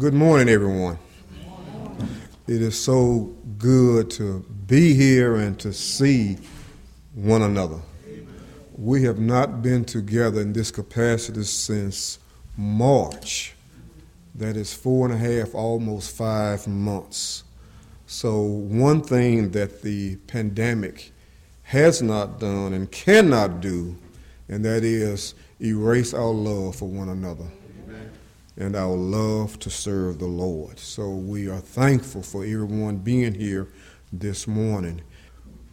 Good morning, everyone. It is so good to be here and to see one another. We have not been together in this capacity since March. That is four and a half, almost five months. So, one thing that the pandemic has not done and cannot do, and that is erase our love for one another and our love to serve the Lord. So we are thankful for everyone being here this morning.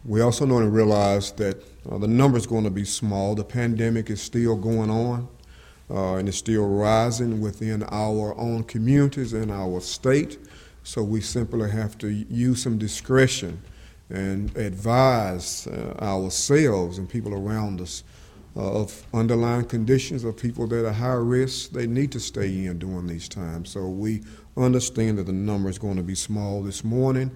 We also know and realize that uh, the number is going to be small. The pandemic is still going on uh, and it's still rising within our own communities and our state. So we simply have to use some discretion and advise uh, ourselves and people around us of underlying conditions of people that are high risk, they need to stay in during these times. So we understand that the number is going to be small this morning.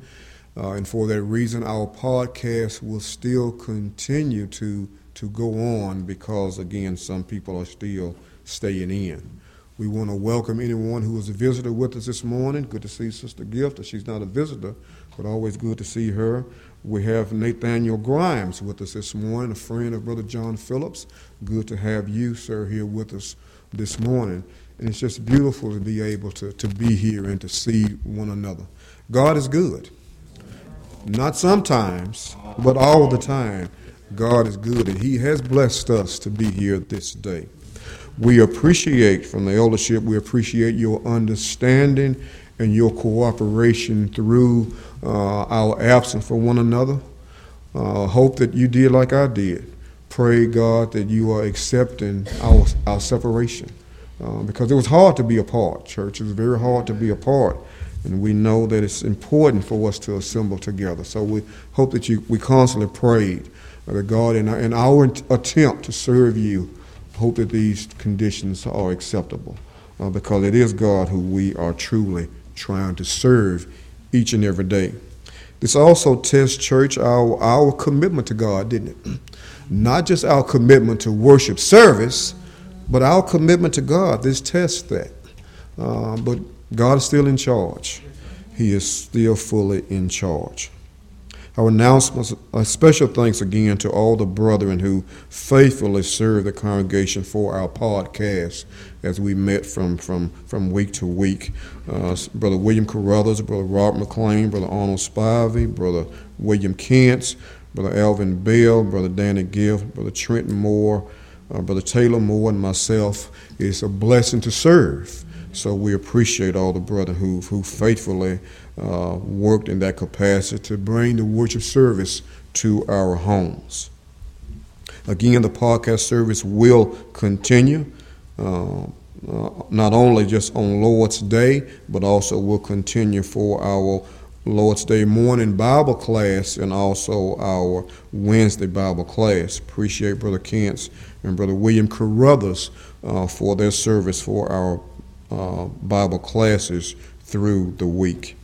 Uh, and for that reason, our podcast will still continue to, to go on because, again, some people are still staying in. We want to welcome anyone who is a visitor with us this morning. Good to see Sister Gift. She's not a visitor, but always good to see her. We have Nathaniel Grimes with us this morning, a friend of Brother John Phillips. Good to have you, sir, here with us this morning. And it's just beautiful to be able to, to be here and to see one another. God is good. Not sometimes, but all the time. God is good, and He has blessed us to be here this day. We appreciate from the eldership, we appreciate your understanding and your cooperation through uh, our absence for one another. Uh, hope that you did like I did. Pray, God, that you are accepting our, our separation. Uh, because it was hard to be apart, church. It was very hard to be apart. And we know that it's important for us to assemble together. So we hope that you, we constantly prayed that God, in our, in our attempt to serve you, hope that these conditions are acceptable. Uh, because it is God who we are truly trying to serve each and every day. This also tests, church, our, our commitment to God, didn't it? Not just our commitment to worship service, but our commitment to God. This tests that. Uh, but God is still in charge. He is still fully in charge. Our announcements, a special thanks again to all the brethren who faithfully serve the congregation for our podcast as we met from, from, from week to week. Uh, Brother William Carruthers, Brother Robert McLean, Brother Arnold Spivey, Brother William Kentz, Brother Alvin Bell, Brother Danny Gift, Brother Trenton Moore, uh, Brother Taylor Moore, and myself. It's a blessing to serve. So we appreciate all the brethren who, who faithfully uh, worked in that capacity to bring the worship service to our homes. Again, the podcast service will continue, uh, uh, not only just on Lord's Day, but also will continue for our Lord's Day morning Bible class and also our Wednesday Bible class. Appreciate Brother Kent's and Brother William Carruthers uh, for their service for our uh, Bible classes through the week.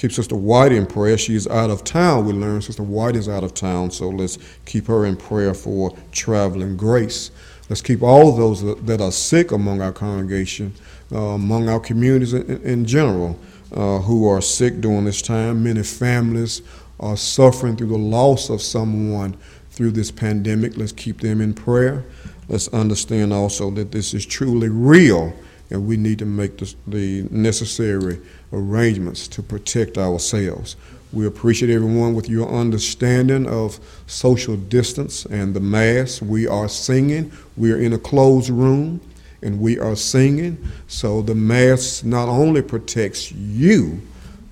Keep Sister White in prayer. She's out of town. We learned Sister White is out of town, so let's keep her in prayer for traveling grace. Let's keep all of those that are sick among our congregation, uh, among our communities in, in general, uh, who are sick during this time. Many families are suffering through the loss of someone through this pandemic. Let's keep them in prayer. Let's understand also that this is truly real and we need to make the, the necessary arrangements to protect ourselves. We appreciate everyone with your understanding of social distance and the mass. We are singing. We are in a closed room and we are singing. So the mask not only protects you,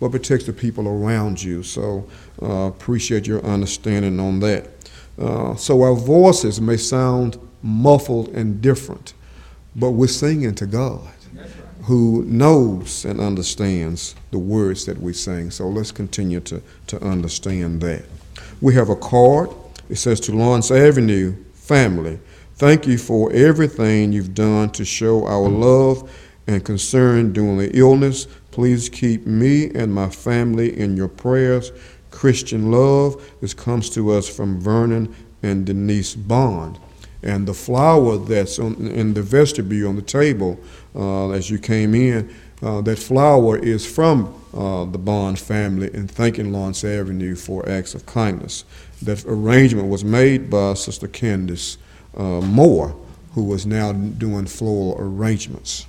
but protects the people around you. So uh, appreciate your understanding on that. Uh, so our voices may sound muffled and different, but we're singing to God who knows and understands the words that we sing. So let's continue to, to understand that. We have a card. It says to Lawrence Avenue family, thank you for everything you've done to show our love and concern during the illness. Please keep me and my family in your prayers. Christian love. This comes to us from Vernon and Denise Bond. And the flower that's on, in the vestibule on the table uh, as you came in, uh, that flower is from uh, the Bond family in thanking Lawrence Avenue for acts of kindness. That arrangement was made by Sister Candace uh, Moore, who was now doing floral arrangements.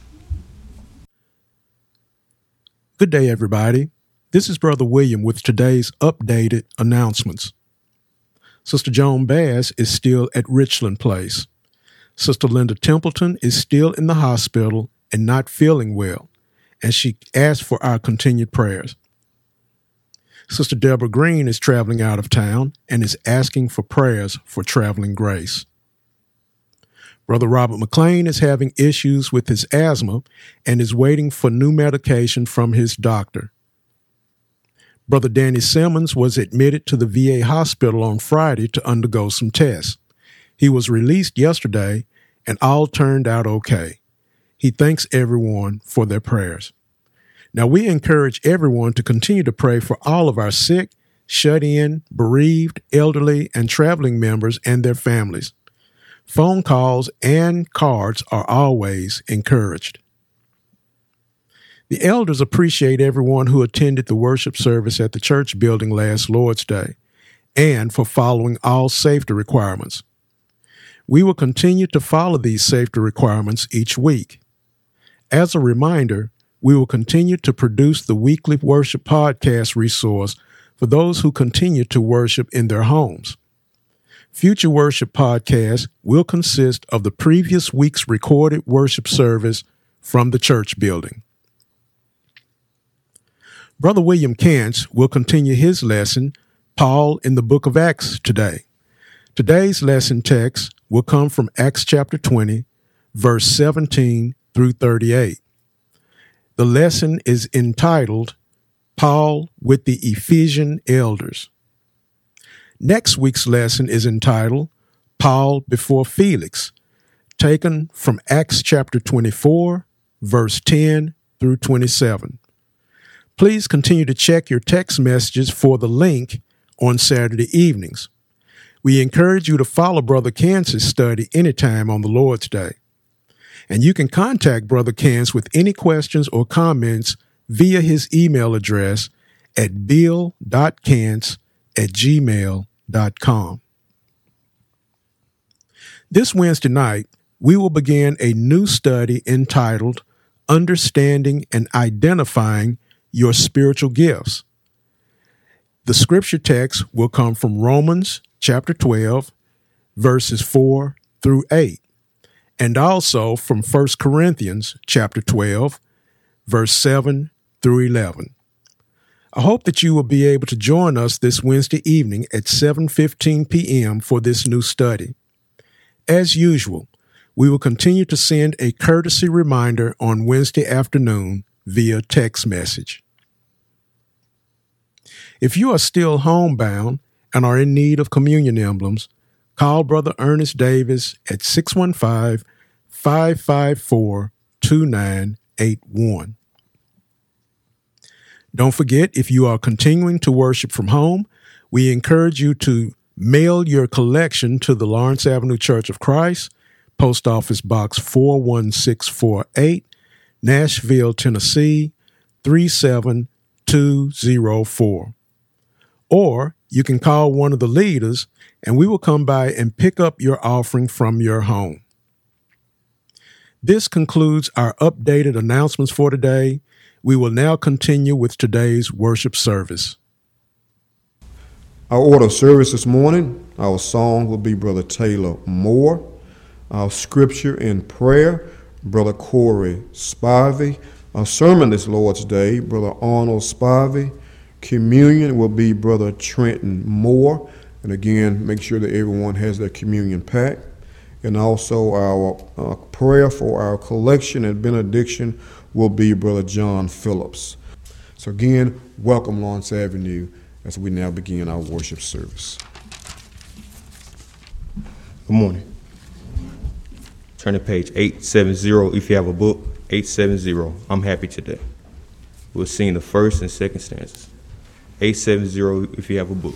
Good day, everybody. This is Brother William with today's updated announcements. Sister Joan Bass is still at Richland Place. Sister Linda Templeton is still in the hospital and not feeling well, and she asked for our continued prayers. Sister Deborah Green is traveling out of town and is asking for prayers for traveling grace. Brother Robert McLean is having issues with his asthma and is waiting for new medication from his doctor. Brother Danny Simmons was admitted to the VA hospital on Friday to undergo some tests. He was released yesterday and all turned out okay. He thanks everyone for their prayers. Now, we encourage everyone to continue to pray for all of our sick, shut in, bereaved, elderly, and traveling members and their families. Phone calls and cards are always encouraged. The elders appreciate everyone who attended the worship service at the church building last Lord's Day and for following all safety requirements. We will continue to follow these safety requirements each week. As a reminder, we will continue to produce the weekly worship podcast resource for those who continue to worship in their homes. Future worship podcasts will consist of the previous week's recorded worship service from the church building. Brother William Kantz will continue his lesson, Paul in the book of Acts, today. Today's lesson text will come from Acts chapter 20, verse 17 through 38. The lesson is entitled Paul with the Ephesian Elders. Next week's lesson is entitled Paul before Felix, taken from Acts chapter 24, verse 10 through 27. Please continue to check your text messages for the link on Saturday evenings. We encourage you to follow Brother Kansas' study anytime on the Lord's Day. And you can contact Brother Kans with any questions or comments via his email address at bill.cance at gmail.com this Wednesday night, we will begin a new study entitled Understanding and Identifying Your Spiritual Gifts. The scripture text will come from Romans chapter 12, verses 4 through 8, and also from 1 Corinthians chapter 12, verse 7 through 11. I hope that you will be able to join us this Wednesday evening at 7:15 p.m. for this new study. As usual, we will continue to send a courtesy reminder on Wednesday afternoon via text message. If you are still homebound and are in need of communion emblems, call Brother Ernest Davis at 615 554 2981. Don't forget, if you are continuing to worship from home, we encourage you to mail your collection to the Lawrence Avenue Church of Christ, Post Office Box 41648, Nashville, Tennessee 37204. Or you can call one of the leaders and we will come by and pick up your offering from your home. This concludes our updated announcements for today. We will now continue with today's worship service. Our order of service this morning, our song will be Brother Taylor Moore. Our scripture and prayer, Brother Corey Spivey. Our sermon this Lord's Day, Brother Arnold Spivey. Communion will be Brother Trenton Moore. And again, make sure that everyone has their communion pack. And also our uh, prayer for our collection and benediction will be Brother John Phillips. So, again, welcome Lawrence Avenue as we now begin our worship service. Good morning. Turn to page 870 if you have a book. 870. I'm happy today. We'll sing the first and second stanzas. 870 if you have a book.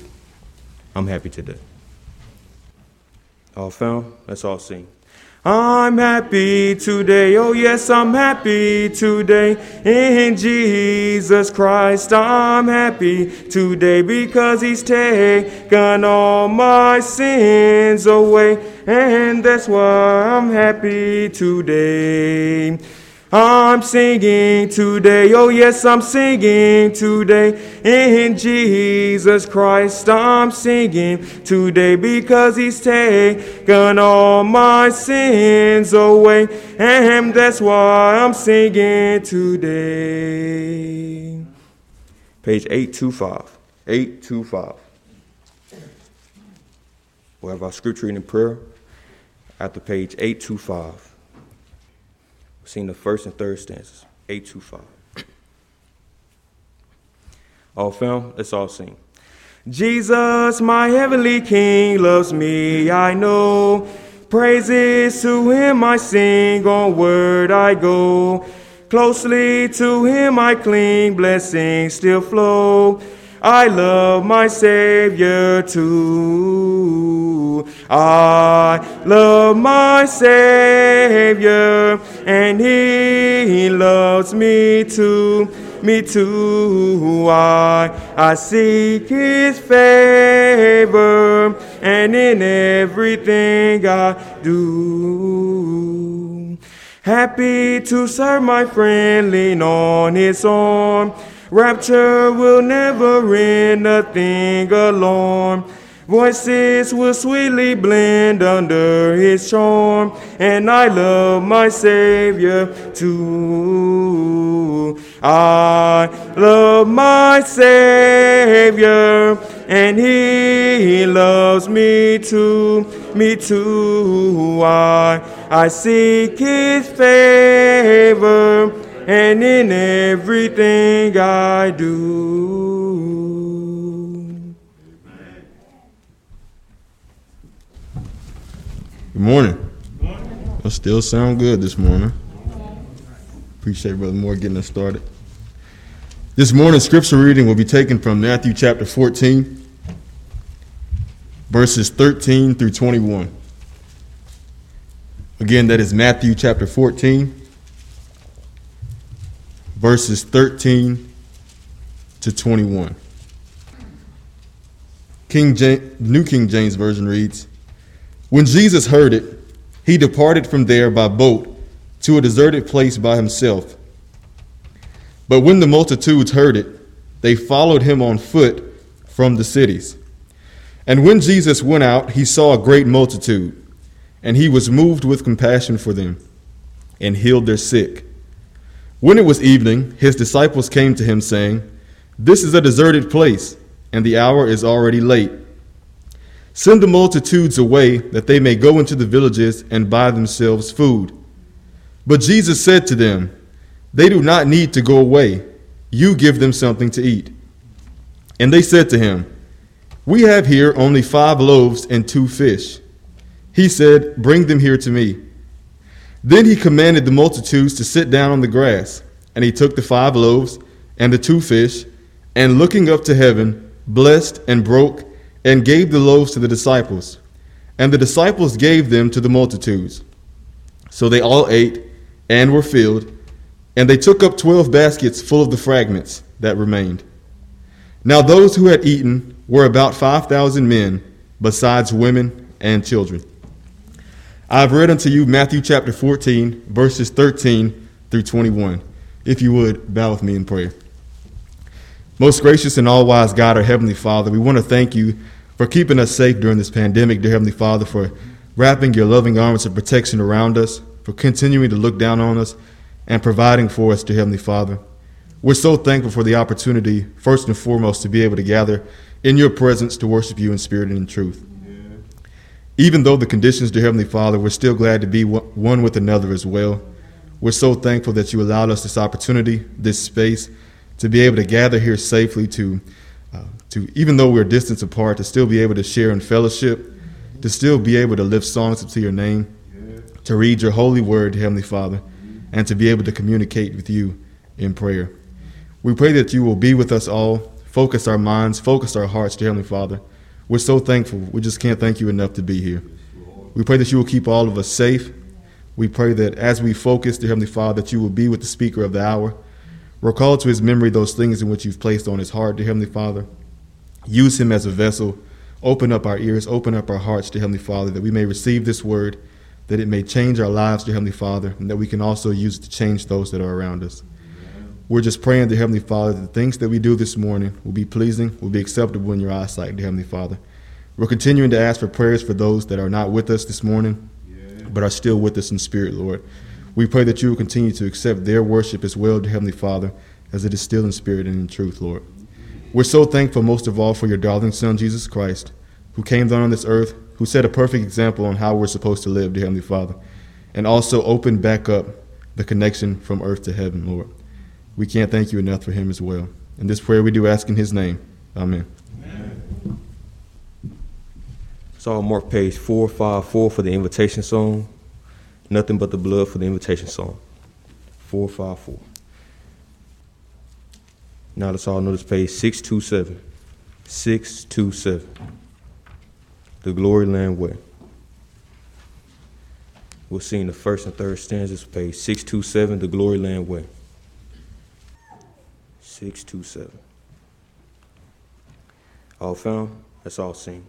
I'm happy today. All found? Let's all sing. I'm happy today, oh yes, I'm happy today in Jesus Christ. I'm happy today because He's taken all my sins away, and that's why I'm happy today. I'm singing today, oh yes, I'm singing today in Jesus Christ. I'm singing today because He's taken all my sins away, and that's why I'm singing today. Page 825. 825. We'll have our scripture reading prayer after page 825. Sing the first and third stanzas. 825. All film, Let's all sing. Jesus, my heavenly King, loves me, I know. Praises to him I sing, onward I go. Closely to him I cling, blessings still flow. I love my Savior too. I love my Savior, and He loves me too. Me too. I, I seek His favor, and in everything I do. Happy to serve my friend, lean on His arm. Rapture will never end, nothing alarm. Voices will sweetly blend under his charm, and I love my Savior too. I love my Savior, and he loves me too, me too. I, I seek his favor and in everything I do. Good morning. That still sound good this morning. Appreciate Brother Moore getting us started. This morning's scripture reading will be taken from Matthew chapter 14, verses 13 through 21. Again, that is Matthew chapter 14, verses 13 to 21. King James, New King James Version reads When Jesus heard it, he departed from there by boat to a deserted place by himself. But when the multitudes heard it, they followed him on foot from the cities. And when Jesus went out, he saw a great multitude, and he was moved with compassion for them, and healed their sick. When it was evening, his disciples came to him, saying, This is a deserted place, and the hour is already late. Send the multitudes away, that they may go into the villages and buy themselves food. But Jesus said to them, They do not need to go away. You give them something to eat. And they said to him, We have here only five loaves and two fish. He said, Bring them here to me. Then he commanded the multitudes to sit down on the grass. And he took the five loaves and the two fish, and looking up to heaven, blessed and broke, and gave the loaves to the disciples. And the disciples gave them to the multitudes. So they all ate and were filled, and they took up twelve baskets full of the fragments that remained. Now those who had eaten were about five thousand men, besides women and children. I have read unto you Matthew chapter 14, verses 13 through 21. If you would, bow with me in prayer. Most gracious and all wise God, our Heavenly Father, we want to thank you for keeping us safe during this pandemic, dear Heavenly Father, for wrapping your loving arms of protection around us, for continuing to look down on us, and providing for us, dear Heavenly Father. We're so thankful for the opportunity, first and foremost, to be able to gather in your presence to worship you in spirit and in truth. Even though the conditions, dear Heavenly Father, we're still glad to be one with another as well. We're so thankful that you allowed us this opportunity, this space, to be able to gather here safely, to, uh, to even though we're distance apart, to still be able to share in fellowship, to still be able to lift songs up to your name, to read your holy word, Heavenly Father, and to be able to communicate with you in prayer. We pray that you will be with us all, focus our minds, focus our hearts, dear Heavenly Father. We're so thankful. We just can't thank you enough to be here. We pray that you will keep all of us safe. We pray that as we focus, dear Heavenly Father, that you will be with the speaker of the hour. Recall to his memory those things in which you've placed on his heart, dear Heavenly Father. Use him as a vessel. Open up our ears, open up our hearts, dear Heavenly Father, that we may receive this word, that it may change our lives, dear Heavenly Father, and that we can also use it to change those that are around us. We're just praying, dear Heavenly Father, that the things that we do this morning will be pleasing, will be acceptable in your eyesight, dear Heavenly Father. We're continuing to ask for prayers for those that are not with us this morning, but are still with us in spirit, Lord. We pray that you will continue to accept their worship as well, dear Heavenly Father, as it is still in spirit and in truth, Lord. We're so thankful most of all for your darling Son, Jesus Christ, who came down on this earth, who set a perfect example on how we're supposed to live, dear Heavenly Father, and also opened back up the connection from earth to heaven, Lord. We can't thank you enough for him as well. And this prayer we do ask in his name. Amen. It's all marked page 454 for the invitation song. Nothing but the blood for the invitation song. 454. Now let's all notice page 627. 627. The Glory Land Way. We'll sing the first and third stanzas, page 627, The Glory Land Way. 627. All found? Let's all sing.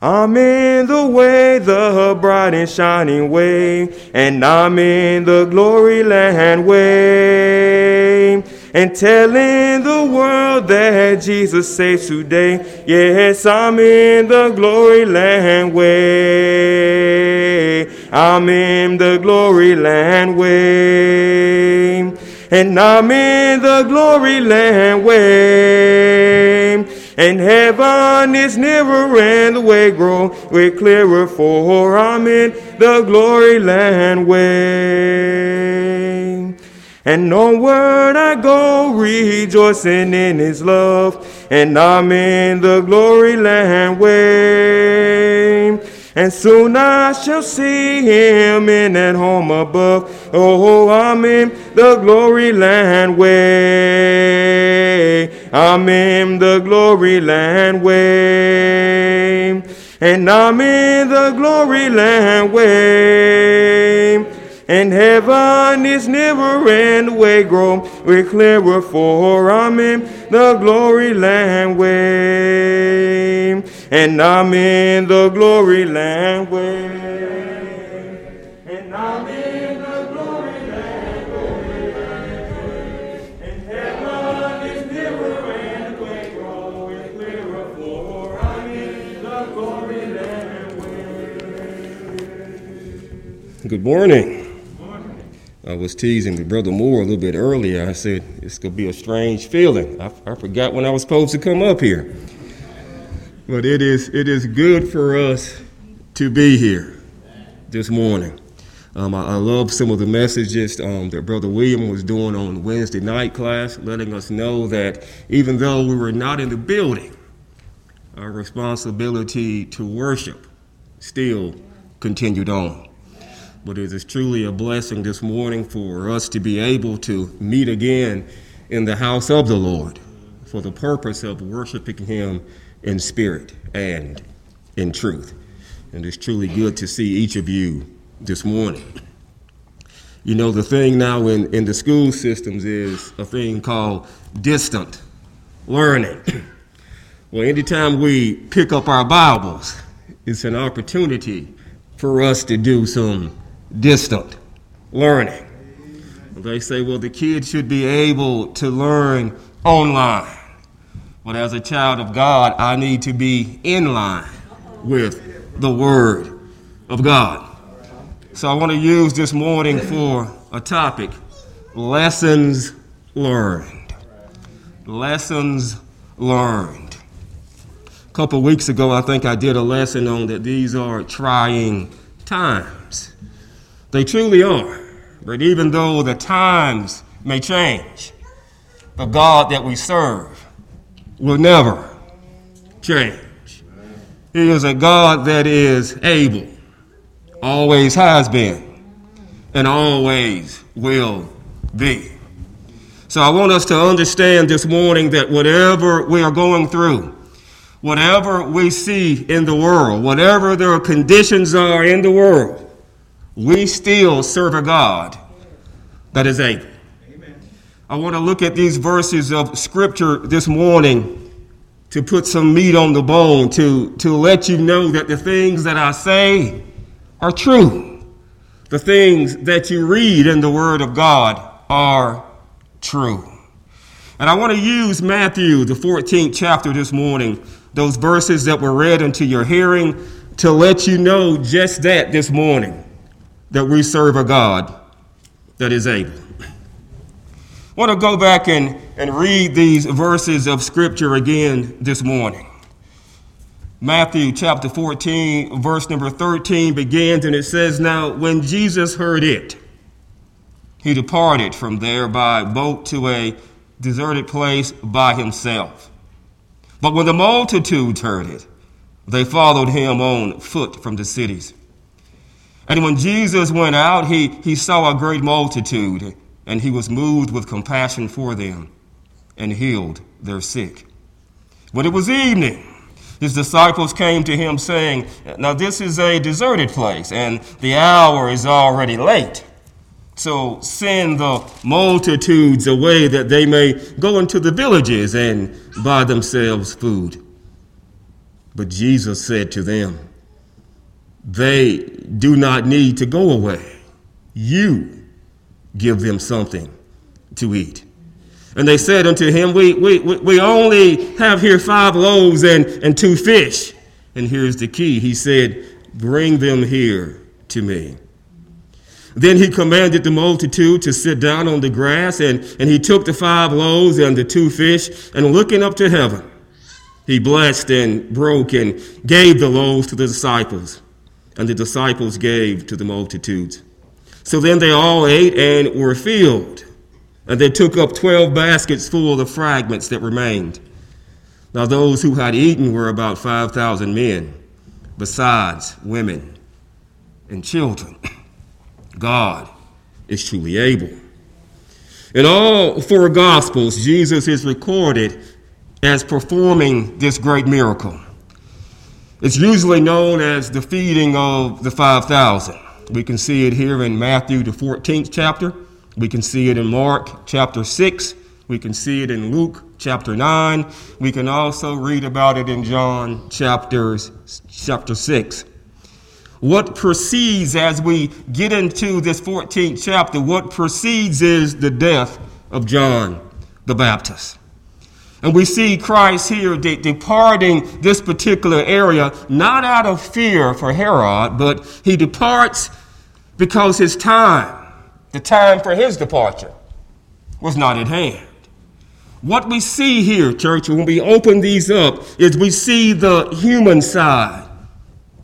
I'm in the way, the bright and shining way, and I'm in the glory land way, and telling the world that Jesus saves today. Yes, I'm in the glory land way. I'm in the glory land way, and I'm in the glory land way. And heaven is nearer and the way grow way clearer for I'm in the glory land way. And onward I go rejoicing in his love and I'm in the glory land way. And soon I shall see him in that home above. Oh, I'm in the glory land way. I'm in the glory land way. And I'm in the glory land way. And heaven is never the way grow way clearer for I'm in the glory land way. And I'm in the glory land way. And I'm in the glory land way. And heaven is nearer and way grow clearer oh, for I'm in the glory land way. Good morning. I was teasing with Brother Moore a little bit earlier. I said, it's going to be a strange feeling. I, I, forgot when I was supposed to come up here. But it is, it is good for us to be here this morning. Um, I, I, love some of the messages um, that Brother William was doing on Wednesday night class, letting us know that even though we were not in the building, our responsibility to worship still continued on. But it is truly a blessing this morning for us to be able to meet again in the house of the Lord for the purpose of worshiping Him in spirit and in truth. And it's truly good to see each of you this morning. You know, the thing now in, in the school systems is a thing called distant learning. well, anytime we pick up our Bibles, it's an opportunity for us to do some distant learning. They say, well, the kids should be able to learn online. But as a child of God, I need to be in line with the Word of God. So I want to use this morning for a topic lessons learned. Lessons learned. A couple weeks ago, I think I did a lesson on that these are trying times. They truly are. But even though the times may change, the God that we serve will never change. He is a God that is able, always has been, and always will be. So I want us to understand this morning that whatever we are going through, whatever we see in the world, whatever the conditions are in the world, we still serve a God that is able. I want to look at these verses of Scripture this morning to put some meat on the bone, to, to let you know that the things that I say are true. The things that you read in the Word of God are true. And I want to use Matthew, the 14th chapter this morning, those verses that were read into your hearing, to let you know just that this morning that we serve a God that is able. Want to go back and, and read these verses of Scripture again this morning. Matthew chapter 14, verse number 13 begins, and it says, Now, when Jesus heard it, he departed from there by boat to a deserted place by himself. But when the multitudes heard it, they followed him on foot from the cities. And when Jesus went out, he, he saw a great multitude, and he was moved with compassion for them, and healed their sick. When it was evening, his disciples came to him, saying, Now this is a deserted place, and the hour is already late. So send the multitudes away that they may go into the villages and buy themselves food. But Jesus said to them, They do not need to go away. You give them something to eat. And they said unto him, We, we, we only have here five loaves and, and two fish. And here's the key He said, Bring them here to me. Then he commanded the multitude to sit down on the grass, and, and he took the five loaves and the two fish, and looking up to heaven, he blessed and broke and gave the loaves to the disciples, and the disciples gave to the multitudes. So then they all ate and were filled, and they took up twelve baskets full of the fragments that remained. Now those who had eaten were about 5,000 men, besides women and children. God is truly able. In all four Gospels, Jesus is recorded as performing this great miracle. It's usually known as the feeding of the 5,000. We can see it here in Matthew, the 14th chapter. We can see it in Mark, chapter 6. We can see it in Luke, chapter 9. We can also read about it in John, chapters, chapter 6 what precedes as we get into this 14th chapter, what precedes is the death of John the Baptist. And we see Christ here de- departing this particular area, not out of fear for Herod, but he departs because his time, the time for his departure, was not at hand. What we see here, church, when we open these up, is we see the human side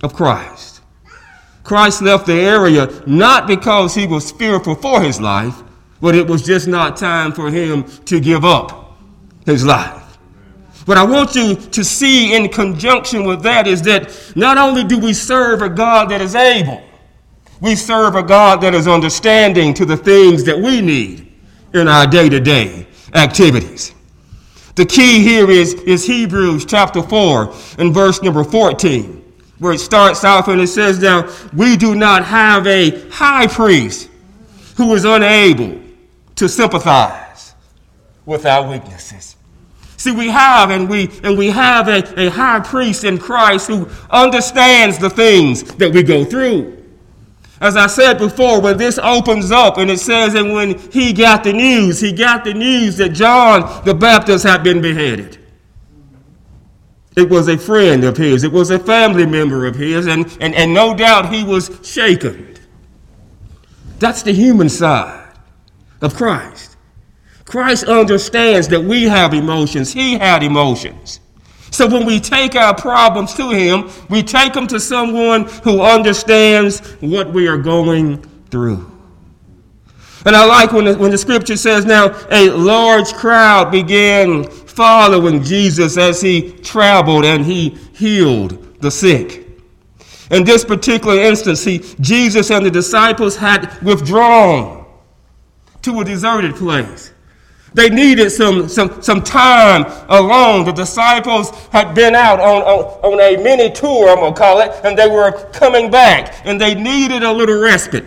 of Christ. Christ left the area not because he was fearful for his life, but it was just not time for him to give up his life. What I want you to see in conjunction with that is that not only do we serve a God that is able, we serve a God that is understanding to the things that we need in our day to day activities. The key here is, is Hebrews chapter 4 and verse number 14 where it starts off and it says now, we do not have a high priest who is unable to sympathize with our weaknesses. See, we have and we and we have a, a high priest in Christ who understands the things that we go through. As I said before, when this opens up and it says, and when he got the news, he got the news that John the Baptist had been beheaded. It was a friend of his, it was a family member of his, and, and, and no doubt he was shaken. That's the human side of Christ. Christ understands that we have emotions, he had emotions. So when we take our problems to him, we take them to someone who understands what we are going through. And I like when the, when the scripture says now, a large crowd began following Jesus as he traveled and he healed the sick. In this particular instance, he, Jesus and the disciples had withdrawn to a deserted place. They needed some, some, some time alone. The disciples had been out on, on, on a mini tour, I'm going to call it, and they were coming back, and they needed a little respite.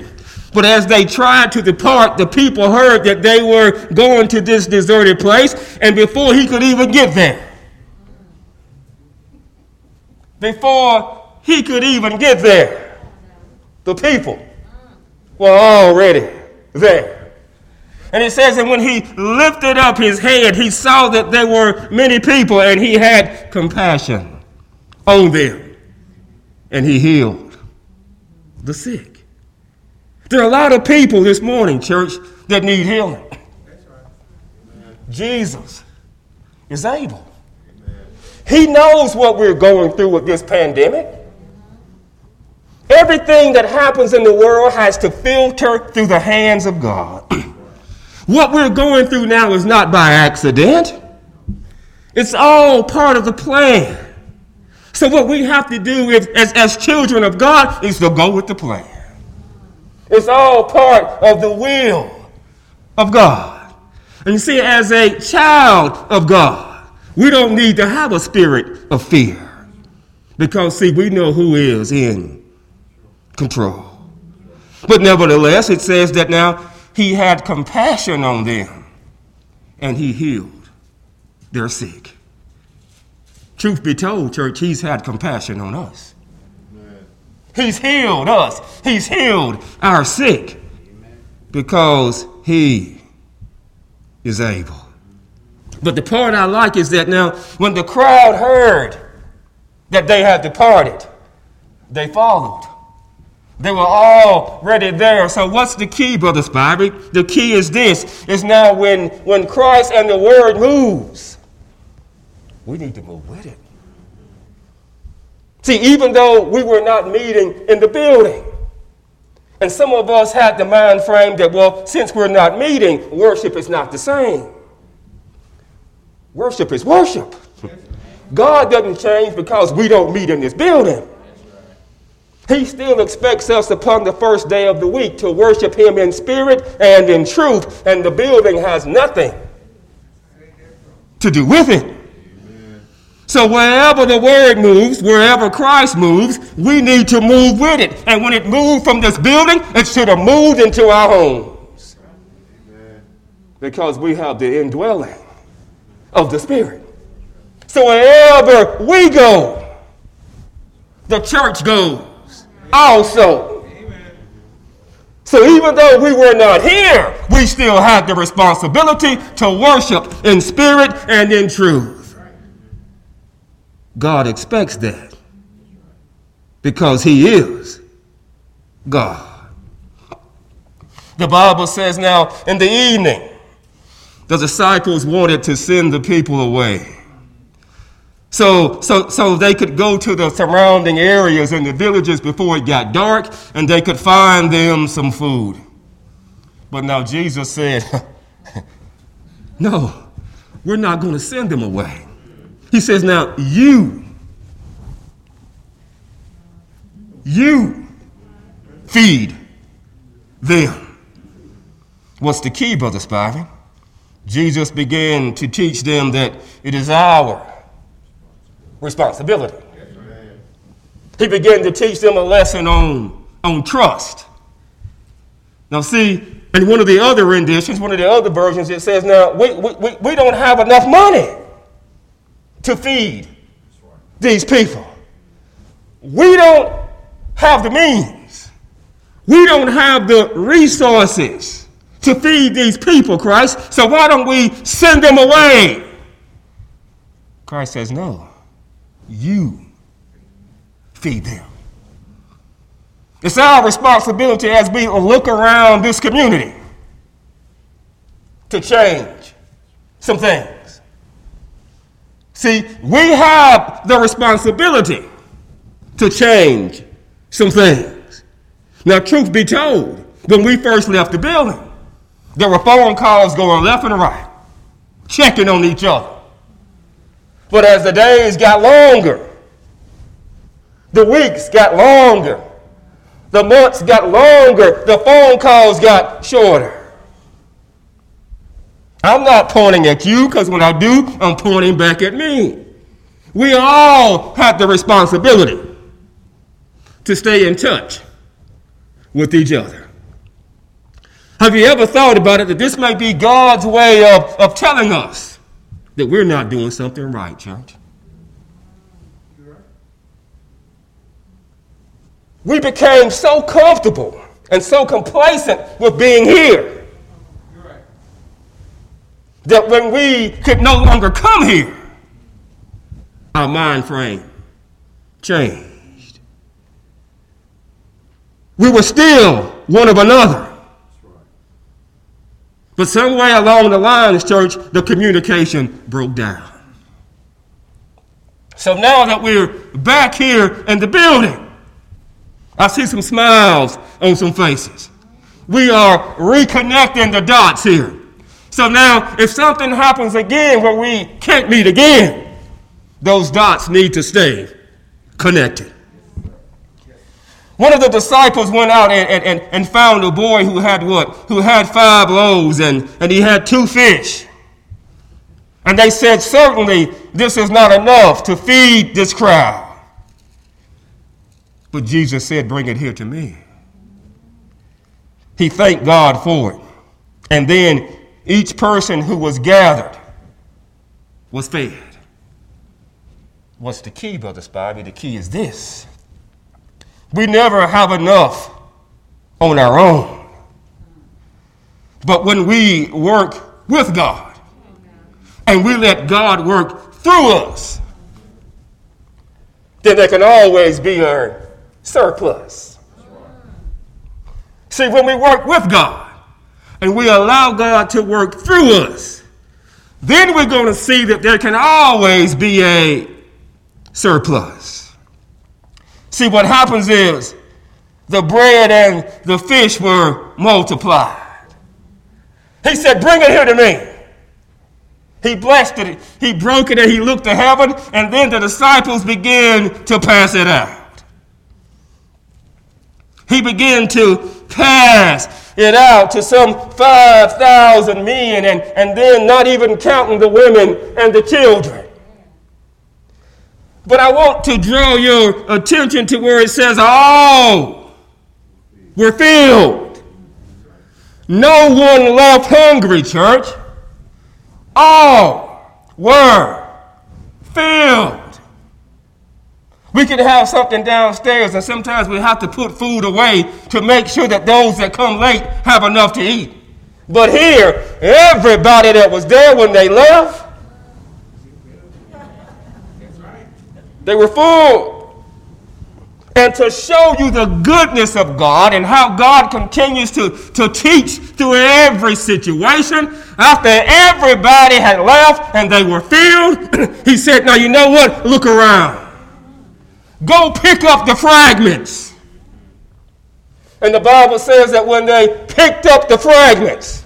But as they tried to depart, the people heard that they were going to this deserted place, and before he could even get there, before he could even get there, the people were already there. And it says that when he lifted up his head, he saw that there were many people and he had compassion on them. And he healed the sick. There are a lot of people this morning, church, that need healing. Jesus is able. He knows what we're going through with this pandemic. Everything that happens in the world has to filter through the hands of God. What we're going through now is not by accident, it's all part of the plan. So, what we have to do is, as, as children of God is to go with the plan. It's all part of the will of God. And you see, as a child of God, we don't need to have a spirit of fear. Because, see, we know who is in control. But nevertheless, it says that now he had compassion on them and he healed their sick. Truth be told, church, he's had compassion on us. Amen. He's healed us. He's healed our sick because he is able. But the part I like is that now, when the crowd heard that they had departed, they followed. They were already there. So what's the key, Brother Spivey? The key is this. Is now when, when Christ and the Word moves, we need to move with it. See, even though we were not meeting in the building, and some of us had the mind frame that, well, since we're not meeting, worship is not the same. Worship is worship. God doesn't change because we don't meet in this building. He still expects us upon the first day of the week to worship Him in spirit and in truth, and the building has nothing to do with it. So, wherever the word moves, wherever Christ moves, we need to move with it. And when it moved from this building, it should have moved into our homes. Because we have the indwelling of the Spirit. So, wherever we go, the church goes also. So even though we were not here, we still had the responsibility to worship in spirit and in truth. God expects that because He is God. The Bible says now in the evening, the disciples wanted to send the people away. So, so, so they could go to the surrounding areas and the villages before it got dark and they could find them some food. But now Jesus said, No, we're not going to send them away. He says, Now you, you feed them. What's the key, Brother Spivey? Jesus began to teach them that it is our responsibility. He began to teach them a lesson on, on trust. Now, see, in one of the other renditions, one of the other versions, it says, Now, we, we, we don't have enough money to feed these people. We don't have the means. We don't have the resources to feed these people, Christ. So why don't we send them away? Christ says, No. You feed them. It's our responsibility as we look around this community to change some things. See, we have the responsibility to change some things. Now, truth be told, when we first left the building, there were phone calls going left and right, checking on each other. But as the days got longer, the weeks got longer, the months got longer, the phone calls got shorter. I'm not pointing at you because when I do, I'm pointing back at me. We all have the responsibility to stay in touch with each other. Have you ever thought about it that this may be God's way of, of telling us that we're not doing something right, church? We became so comfortable and so complacent with being here that when we could no longer come here, our mind frame changed. We were still one of another. But somewhere along the lines, church, the communication broke down. So now that we're back here in the building, I see some smiles on some faces. We are reconnecting the dots here. So now, if something happens again where we can't meet again, those dots need to stay connected. One of the disciples went out and, and, and found a boy who had what? Who had five loaves and, and he had two fish. And they said, Certainly, this is not enough to feed this crowd. But Jesus said, Bring it here to me. He thanked God for it. And then each person who was gathered was fed. What's the key, Brother Spivey? The key is this we never have enough on our own. But when we work with God and we let God work through us, then there can always be a surplus. See, when we work with God and we allow God to work through us, then we're going to see that there can always be a surplus. See, what happens is the bread and the fish were multiplied. He said, Bring it here to me. He blessed it, he broke it, and he looked to heaven, and then the disciples began to pass it out. He began to pass it out to some 5,000 men, and, and then not even counting the women and the children. But I want to draw your attention to where it says, all were filled. No one left hungry, church. All were filled. We could have something downstairs, and sometimes we have to put food away to make sure that those that come late have enough to eat. But here, everybody that was there when they left They were full. And to show you the goodness of God and how God continues to, to teach through every situation, after everybody had left and they were filled, he said, Now you know what? Look around. Go pick up the fragments. And the Bible says that when they picked up the fragments,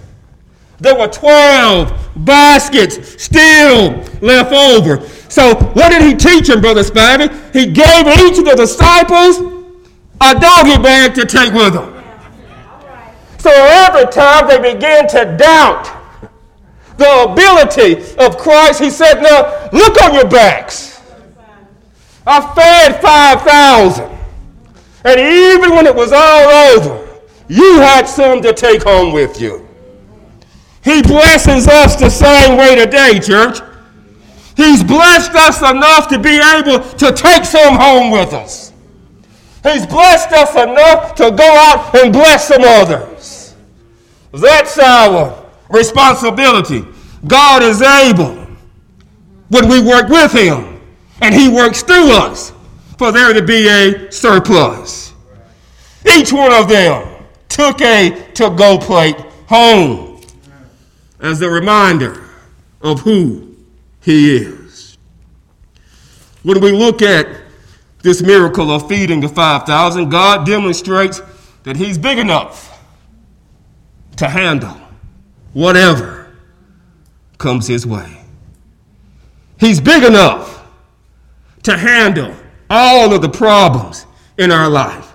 there were 12 baskets still left over. So, what did he teach them, Brother Spivey? He gave each of the disciples a doggy bag to take with them. So, every time they began to doubt the ability of Christ, he said, Now, look on your backs. I fed 5,000. And even when it was all over, you had some to take home with you. He blesses us the same way today, church. He's blessed us enough to be able to take some home with us. He's blessed us enough to go out and bless some others. That's our responsibility. God is able when we work with Him, and He works through us for there to be a surplus. Each one of them took a to go plate home as a reminder of who he is. When we look at this miracle of feeding the 5,000, God demonstrates that he's big enough to handle whatever comes his way. He's big enough to handle all of the problems in our life.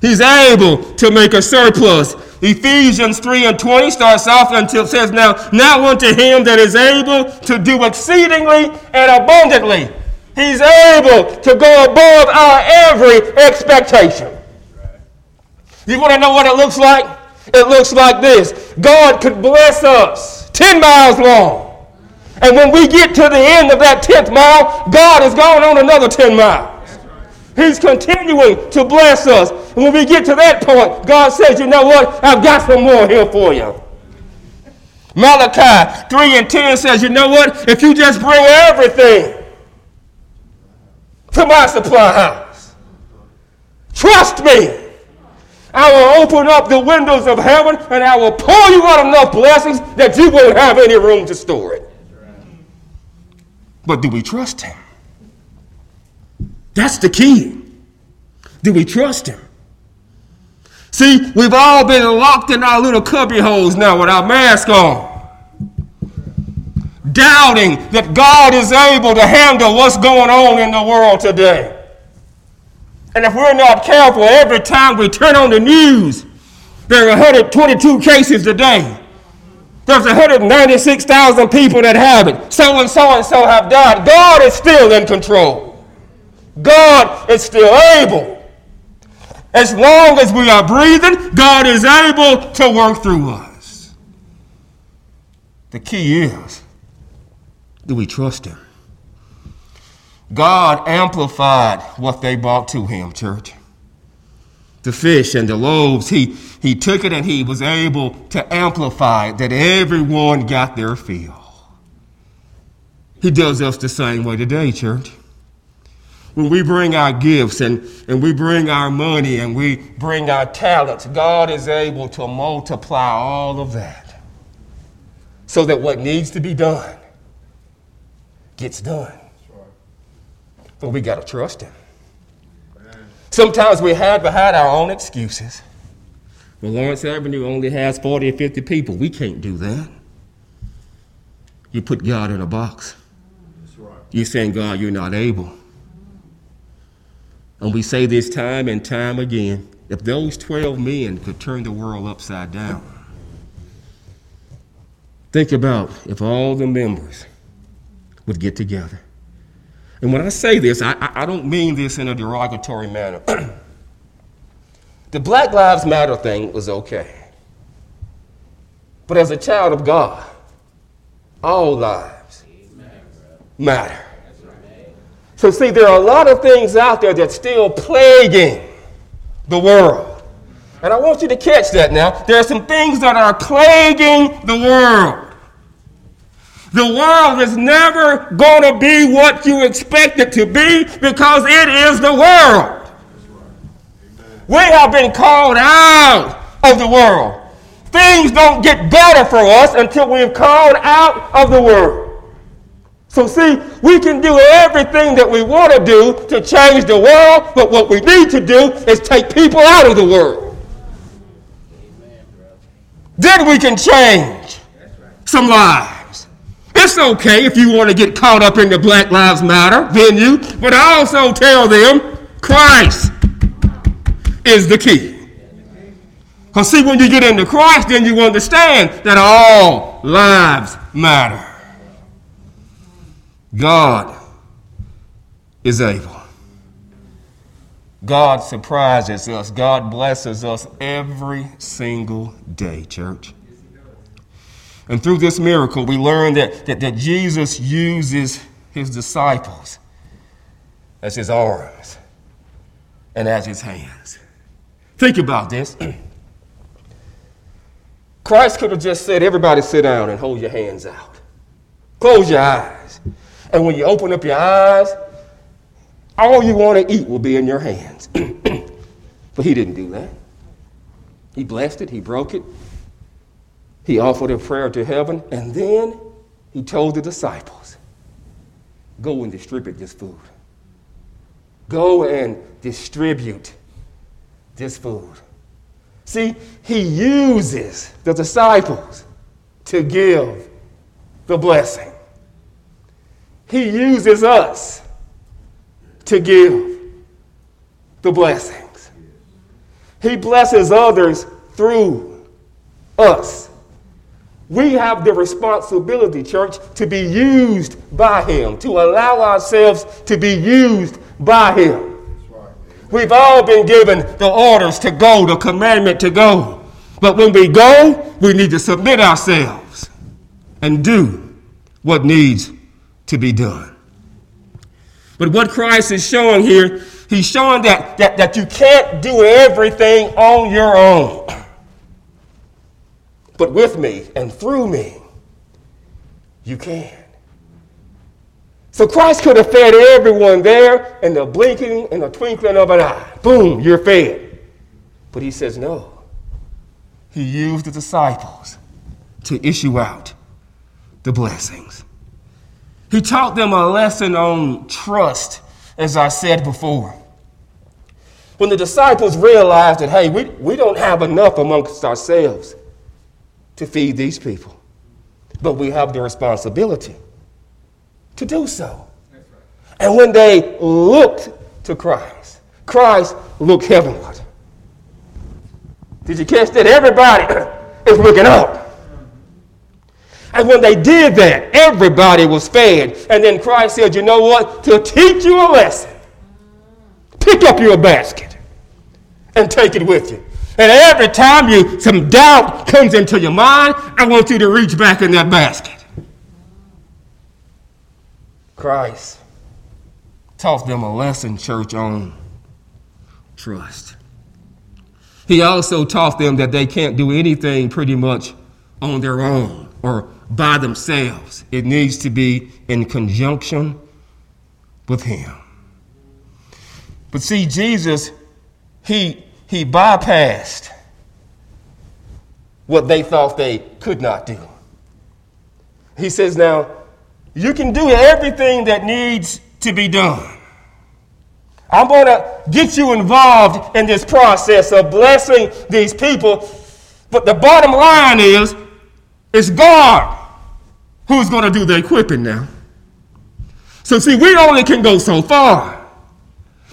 He's able to make a surplus Ephesians 3 and 20 starts off until it says, Now, now unto him that is able to do exceedingly and abundantly. He's able to go above our every expectation. You want to know what it looks like? It looks like this God could bless us 10 miles long. And when we get to the end of that 10th mile, God has gone on another 10 miles. He's continuing to bless us. And when we get to that point, God says, you know what? I've got some more here for you. Malachi 3 and 10 says, you know what? If you just bring everything to my supply house, trust me, I will open up the windows of heaven and I will pour you out enough blessings that you won't have any room to store it. But do we trust Him? That's the key. Do we trust Him? See, we've all been locked in our little cubby holes now with our mask on, doubting that God is able to handle what's going on in the world today. And if we're not careful, every time we turn on the news, there are 122 cases a day. There's 196,000 people that have it. So and so and so have died. God is still in control. God is still able. As long as we are breathing, God is able to work through us. The key is do we trust Him? God amplified what they brought to Him, church. The fish and the loaves, he, he took it and he was able to amplify it that everyone got their fill. He does us the same way today, church when we bring our gifts and, and we bring our money and we bring our talents, God is able to multiply all of that so that what needs to be done gets done. But we got to trust Him. Sometimes we hide behind our own excuses. Well, Lawrence Avenue only has 40 or 50 people. We can't do that. You put God in a box. You're saying, God, you're not able. And we say this time and time again if those 12 men could turn the world upside down, think about if all the members would get together. And when I say this, I, I don't mean this in a derogatory manner. the Black Lives Matter thing was okay. But as a child of God, all lives matter. So, see, there are a lot of things out there that's still plaguing the world. And I want you to catch that now. There are some things that are plaguing the world. The world is never going to be what you expect it to be because it is the world. We have been called out of the world. Things don't get better for us until we've called out of the world. So, see, we can do everything that we want to do to change the world, but what we need to do is take people out of the world. Then we can change some lives. It's okay if you want to get caught up in the Black Lives Matter venue, but I also tell them Christ is the key. Because, see, when you get into Christ, then you understand that all lives matter. God is able. God surprises us. God blesses us every single day, church. And through this miracle, we learn that, that, that Jesus uses his disciples as his arms and as his hands. Think about this. Christ could have just said, Everybody sit down and hold your hands out. Close your eyes. And when you open up your eyes, all you want to eat will be in your hands. but he didn't do that. He blessed it, he broke it, he offered a prayer to heaven, and then he told the disciples go and distribute this food. Go and distribute this food. See, he uses the disciples to give the blessing. He uses us to give the blessings. He blesses others through us. We have the responsibility, church, to be used by Him, to allow ourselves to be used by Him. We've all been given the orders to go, the commandment to go. But when we go, we need to submit ourselves and do what needs to be done. But what Christ is showing here, he's showing that, that, that you can't do everything on your own. But with me and through me, you can. So Christ could have fed everyone there in the blinking and the twinkling of an eye. Boom, you're fed. But he says no. He used the disciples to issue out the blessings. He taught them a lesson on trust, as I said before. When the disciples realized that, hey, we, we don't have enough amongst ourselves to feed these people, but we have the responsibility to do so. And when they looked to Christ, Christ looked heavenward. Did you catch that? Everybody is looking up. And when they did that, everybody was fed. And then Christ said, You know what? To teach you a lesson, pick up your basket and take it with you. And every time you some doubt comes into your mind, I want you to reach back in that basket. Christ taught them a lesson, church, on trust. He also taught them that they can't do anything pretty much on their own or by themselves. It needs to be in conjunction with Him. But see, Jesus, He, he bypassed what they thought they could not do. He says, Now, you can do everything that needs to be done. I'm going to get you involved in this process of blessing these people. But the bottom line is, it's God who's going to do the equipping now. So, see, we only can go so far,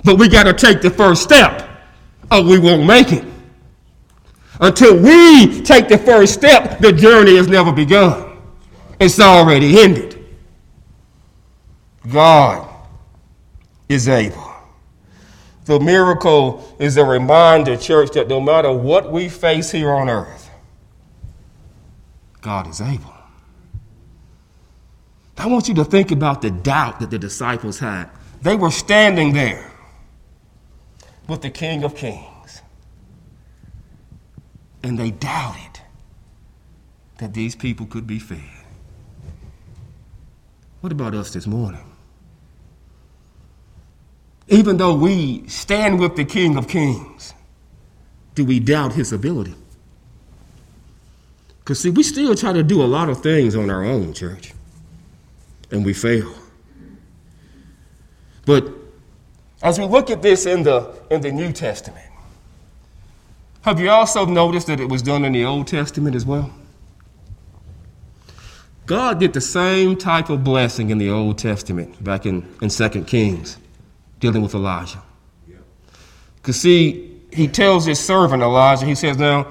but we got to take the first step, or we won't make it. Until we take the first step, the journey has never begun, it's already ended. God is able. The miracle is a reminder, church, that no matter what we face here on earth, God is able. I want you to think about the doubt that the disciples had. They were standing there with the King of Kings, and they doubted that these people could be fed. What about us this morning? Even though we stand with the King of Kings, do we doubt his ability? Because, see, we still try to do a lot of things on our own, church, and we fail. But as we look at this in the, in the New Testament, have you also noticed that it was done in the Old Testament as well? God did the same type of blessing in the Old Testament back in, in 2 Kings dealing with Elijah. Because, see, he tells his servant Elijah, he says, Now,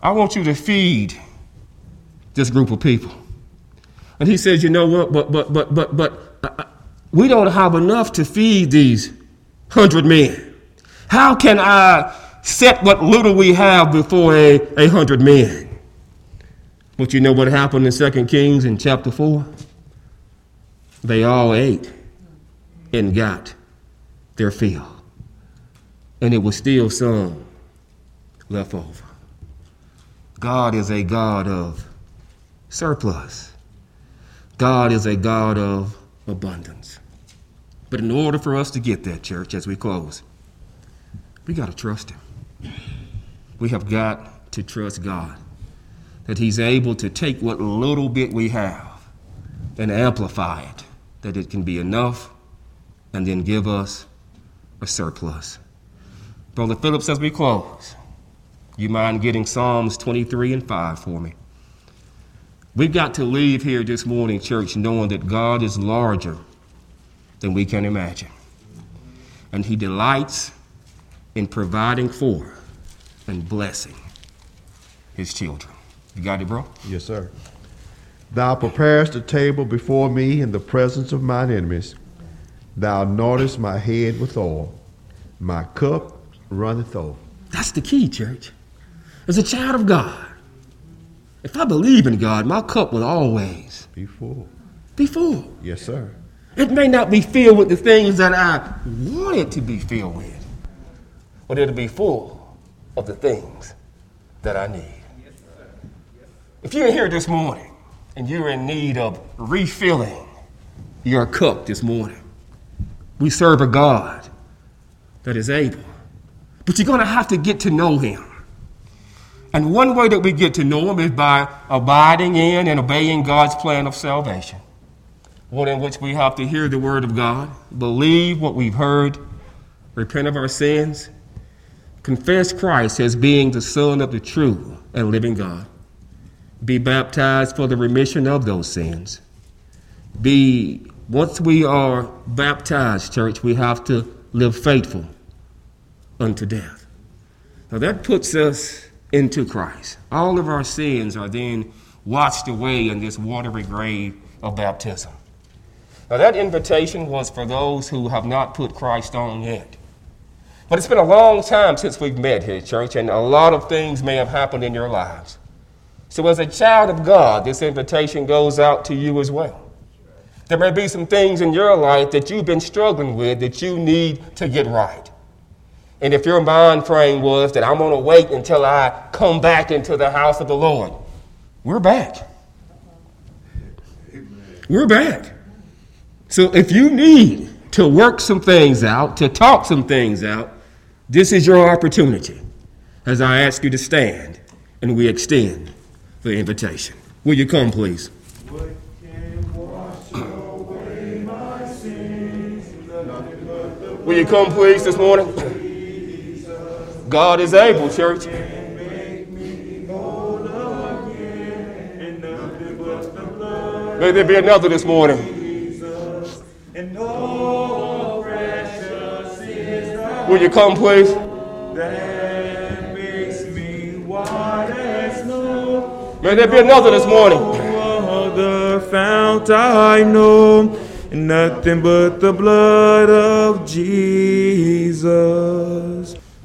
I want you to feed this group of people. And he says, You know what? But, but, but, but, but, uh, we don't have enough to feed these hundred men. How can I set what little we have before a, a hundred men? But you know what happened in 2 Kings in chapter 4? They all ate and got their fill. And it was still some left over. God is a God of surplus. God is a God of abundance. But in order for us to get that, church, as we close, we got to trust Him. We have got to trust God that He's able to take what little bit we have and amplify it, that it can be enough, and then give us a surplus. Brother Phillips, as we close, you mind getting Psalms 23 and 5 for me? We've got to leave here this morning, church, knowing that God is larger than we can imagine. And He delights in providing for and blessing His children. You got it, bro? Yes, sir. Thou preparest a table before me in the presence of mine enemies. Thou anointest my head with oil. My cup runneth over. That's the key, church. As a child of God, if I believe in God, my cup will always Be full. be full. Yes, sir. It may not be filled with the things that I want it to be filled with, but it'll be full of the things that I need. If you're here this morning and you're in need of refilling your cup this morning, we serve a God that is able. But you're going to have to get to know Him. And one way that we get to know Him is by abiding in and obeying God's plan of salvation one in which we have to hear the word of God, believe what we've heard, repent of our sins, confess Christ as being the Son of the true and living God, be baptized for the remission of those sins. Be once we are baptized, church, we have to live faithful unto death. Now that puts us into Christ. All of our sins are then washed away in this watery grave of baptism. Now, that invitation was for those who have not put Christ on yet. But it's been a long time since we've met here, church, and a lot of things may have happened in your lives. So, as a child of God, this invitation goes out to you as well. There may be some things in your life that you've been struggling with that you need to get right. And if your mind frame was that I'm going to wait until I come back into the house of the Lord, we're back. We're back. So if you need to work some things out, to talk some things out, this is your opportunity as I ask you to stand and we extend the invitation. Will you come, please? Will you come, please, this morning? God is able, church. May there be another this morning. Will you come, please? May there be another this morning. other fount I know, nothing but the blood of Jesus.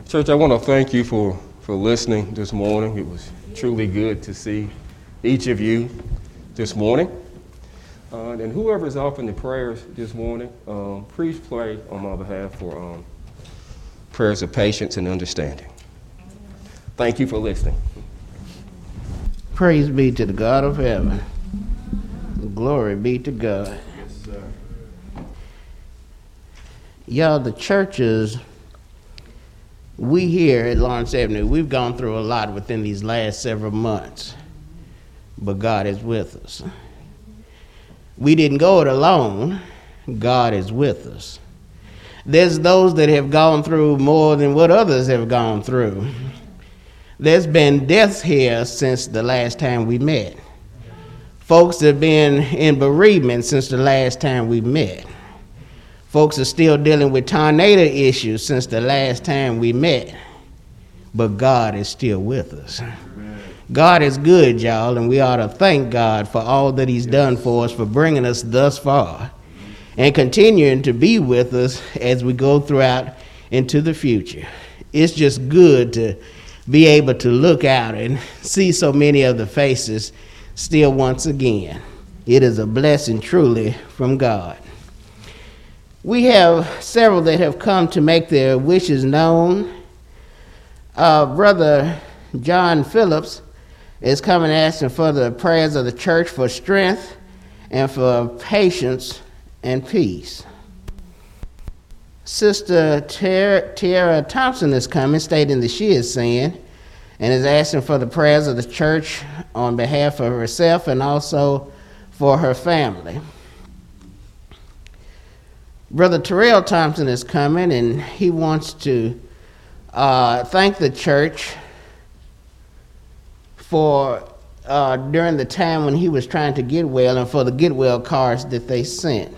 Church, I want to thank you for, for listening this morning. It was truly good to see each of you this morning. Uh, and whoever is offering the prayers this morning, um, please pray on my behalf for um, prayers of patience and understanding. Thank you for listening. Praise be to the God of heaven. Glory be to God. Y'all, the churches, we here at Lawrence Avenue, we've gone through a lot within these last several months, but God is with us. We didn't go it alone, God is with us. There's those that have gone through more than what others have gone through. There's been deaths here since the last time we met. Folks have been in bereavement since the last time we met. Folks are still dealing with tornado issues since the last time we met. But God is still with us. God is good, y'all, and we ought to thank God for all that He's done for us, for bringing us thus far, and continuing to be with us as we go throughout into the future. It's just good to be able to look out and see so many of the faces still once again. It is a blessing truly from God. We have several that have come to make their wishes known. Uh, Brother John Phillips is coming asking for the prayers of the church for strength and for patience and peace. Sister Tara Thompson is coming, stating that she is saying, and is asking for the prayers of the church on behalf of herself and also for her family. Brother Terrell Thompson is coming, and he wants to uh, thank the church for uh, during the time when he was trying to get well and for the get well cards that they sent.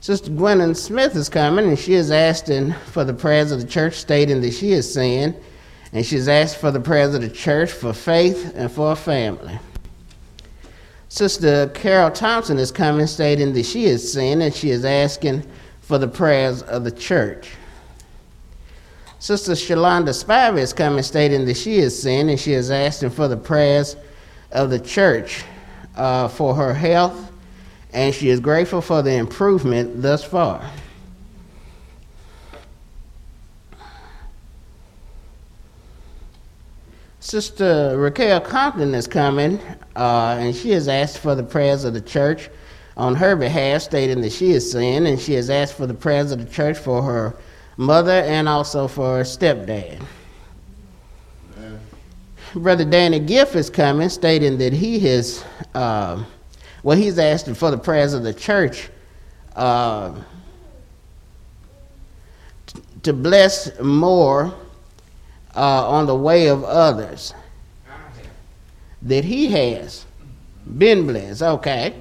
Sister Gwendolyn Smith is coming, and she is asking for the prayers of the church, stating that she is saying, And she's asked for the prayers of the church for faith and for a family. Sister Carol Thompson is coming stating that she is sin and she is asking for the prayers of the church. Sister Shalonda Spivey is coming stating that she is sin and she is asking for the prayers of the church uh, for her health and she is grateful for the improvement thus far. Sister Raquel Compton is coming, uh, and she has asked for the prayers of the church on her behalf, stating that she is sin, and she has asked for the prayers of the church for her mother and also for her stepdad. Amen. Brother Danny Giff is coming, stating that he has, uh, well, he's asking for the prayers of the church uh, to bless more uh, on the way of others that he has been blessed. Okay.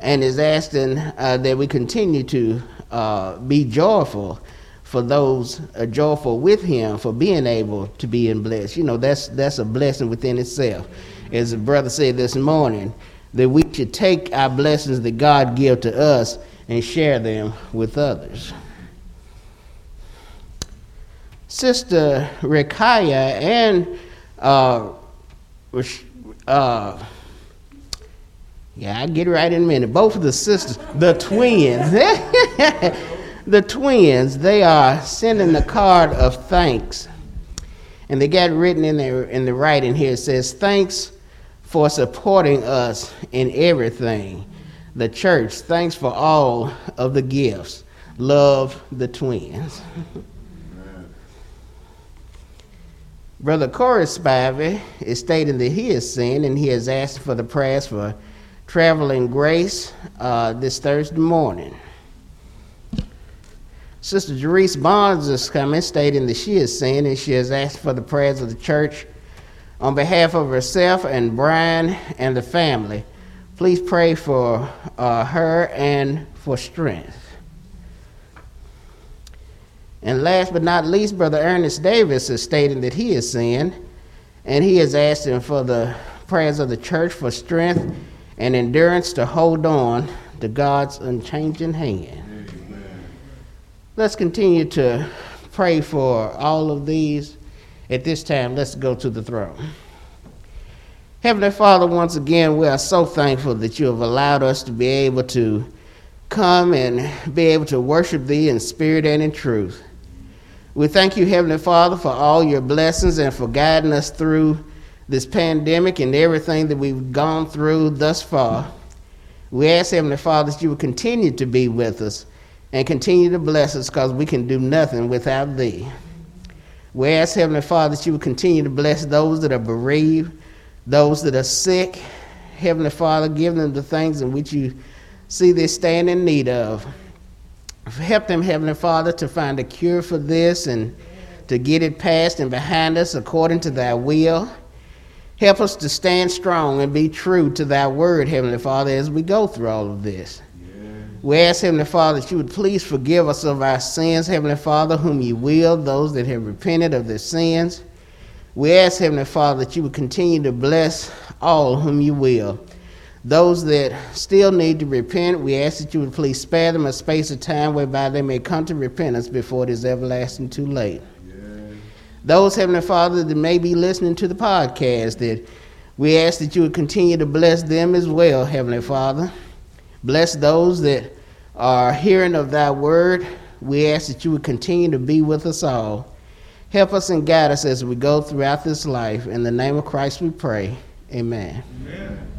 And is asking uh, that we continue to uh, be joyful for those uh, joyful with him for being able to be in blessed. You know, that's, that's a blessing within itself. As the brother said this morning, that we should take our blessings that God give to us and share them with others. Sister Rekaya and uh, uh, yeah, I'll get it right in a minute. Both of the sisters, the twins, the twins, they are sending a card of thanks. And they got written in there in the writing here. It says, Thanks for supporting us in everything. The church, thanks for all of the gifts. Love the twins. Brother Corey Spivey is stating that he is sin and he has asked for the prayers for traveling grace uh, this Thursday morning. Sister Jerice Bonds is coming, stating that she is sin and she has asked for the prayers of the church on behalf of herself and Brian and the family. Please pray for uh, her and for strength. And last but not least, Brother Ernest Davis is stating that he is sinned, and he is asking for the prayers of the church for strength and endurance to hold on to God's unchanging hand. Amen. Let's continue to pray for all of these. At this time, let's go to the throne. Heavenly Father, once again, we are so thankful that you have allowed us to be able to come and be able to worship Thee in spirit and in truth. We thank you, Heavenly Father, for all your blessings and for guiding us through this pandemic and everything that we've gone through thus far. We ask, Heavenly Father, that you would continue to be with us and continue to bless us because we can do nothing without Thee. We ask, Heavenly Father, that you would continue to bless those that are bereaved, those that are sick. Heavenly Father, give them the things in which you see they stand in need of. Help them, Heavenly Father, to find a cure for this and to get it past and behind us according to thy will. Help us to stand strong and be true to thy word, Heavenly Father, as we go through all of this. We ask, Heavenly Father, that you would please forgive us of our sins, Heavenly Father, whom you will, those that have repented of their sins. We ask, Heavenly Father, that you would continue to bless all whom you will. Those that still need to repent, we ask that you would please spare them a space of time whereby they may come to repentance before it is everlasting too late. Those, Heavenly Father, that may be listening to the podcast, that we ask that you would continue to bless them as well, Heavenly Father. Bless those that are hearing of thy word. We ask that you would continue to be with us all. Help us and guide us as we go throughout this life. In the name of Christ we pray. Amen. Amen.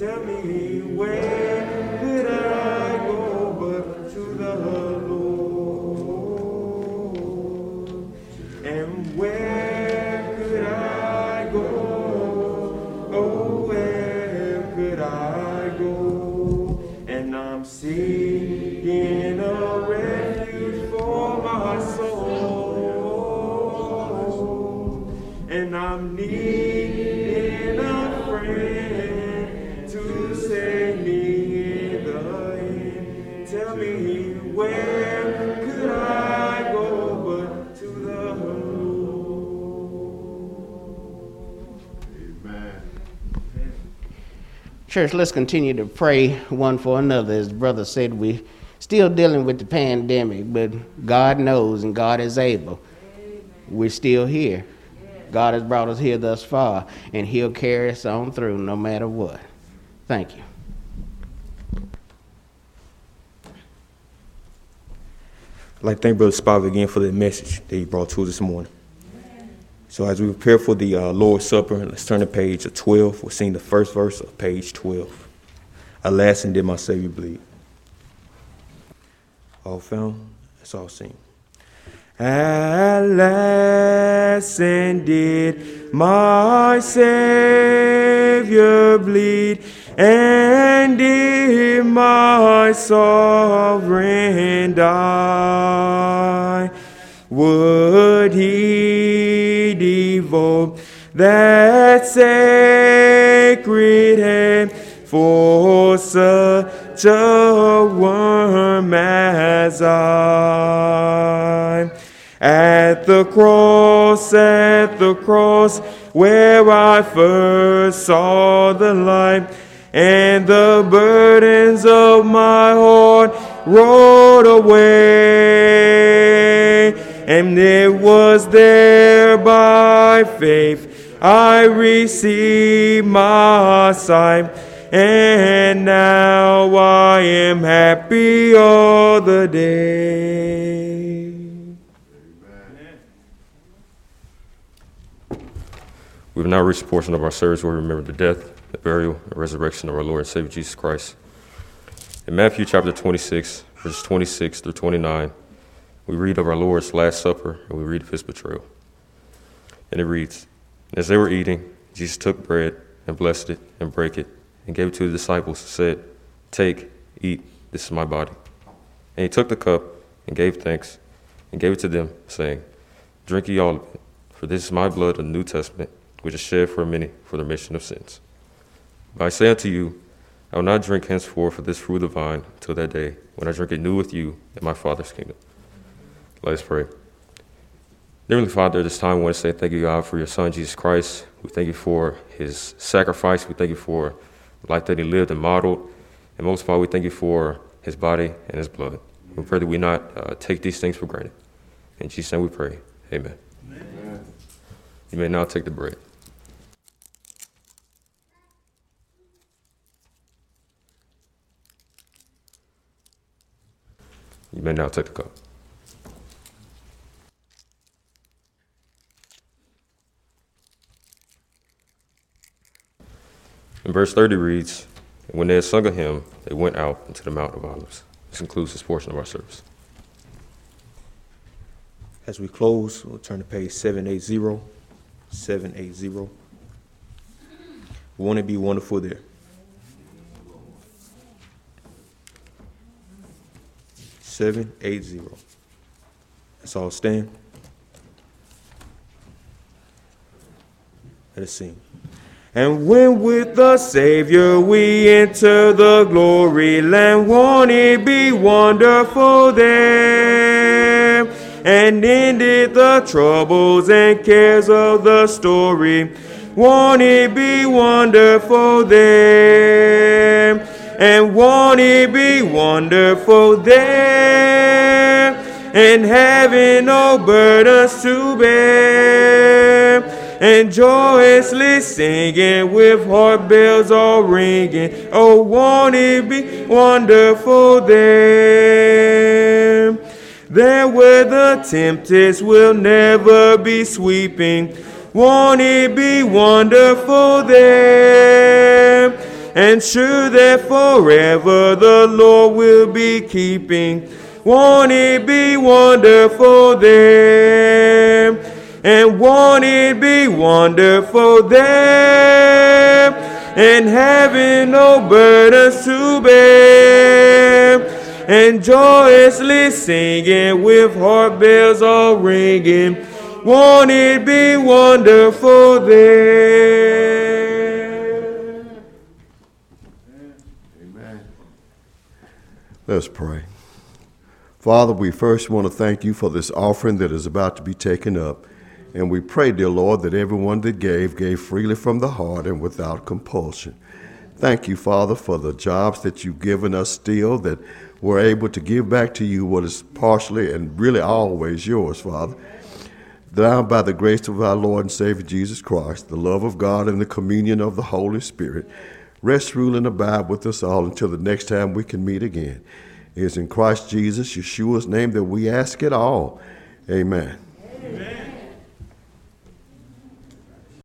Tell me where Church, let's continue to pray one for another. As brother said, we're still dealing with the pandemic, but God knows and God is able. We're still here. God has brought us here thus far, and He'll carry us on through no matter what. Thank you. Like thank Brother Spivey again for the message that he brought to us this morning. So as we prepare for the uh, Lord's Supper, let's turn to page 12. We'll sing the first verse of page 12. Alas, and did my Savior bleed. All found? Let's all sing. Alas, and did my Savior bleed, and in my sovereign die? Would he devote that sacred hand for such a worm as I? At the cross, at the cross, where I first saw the light, and the burdens of my heart rolled away. And it was there by faith I received my sight, and now I am happy all the day. We've now reached a portion of our service where we remember the death, the burial, and resurrection of our Lord and Savior Jesus Christ. In Matthew chapter 26, verses 26 through 29, we read of our Lord's Last Supper and we read of his betrayal. And it reads As they were eating, Jesus took bread and blessed it and brake it and gave it to the disciples and said, Take, eat, this is my body. And he took the cup and gave thanks and gave it to them, saying, Drink ye all of it, for this is my blood of the New Testament which is shed for many for the remission of sins. But I say unto you, I will not drink henceforth of this fruit of the vine till that day when I drink it new with you in my Father's kingdom. Let us pray. Heavenly Father, at this time, we want to say thank you, God, for your Son, Jesus Christ. We thank you for his sacrifice. We thank you for the life that he lived and modeled. And most of all, we thank you for his body and his blood. We pray that we not uh, take these things for granted. In Jesus' name we pray. Amen. Amen. You may now take the bread. You may now take the cup. Verse 30 reads, when they had sung a hymn, they went out into the Mount of Olives. This concludes this portion of our service. As we close, we'll turn to page 780. 780. Won't it be wonderful there? 780. Let's all stand. Let us sing. And when with the Savior we enter the glory land, won't it be wonderful there? And ended the troubles and cares of the story, won't it be wonderful there? And won't it be wonderful there? And having no burdens to bear and joyously singing with heart bells all ringing. Oh, won't it be wonderful there? There where the tempest will never be sweeping. Won't it be wonderful there? And sure that forever the Lord will be keeping. Won't it be wonderful there? And won't it be wonderful there? And having no burdens to bear. And joyously singing with heart bells all ringing. Won't it be wonderful there? Amen. Let's pray. Father, we first want to thank you for this offering that is about to be taken up. And we pray, dear Lord, that everyone that gave, gave freely from the heart and without compulsion. Thank you, Father, for the jobs that you've given us still, that we're able to give back to you what is partially and really always yours, Father. Now, by the grace of our Lord and Savior Jesus Christ, the love of God and the communion of the Holy Spirit, rest, rule, and abide with us all until the next time we can meet again. Is in Christ Jesus, Yeshua's name, that we ask it all. Amen. Amen.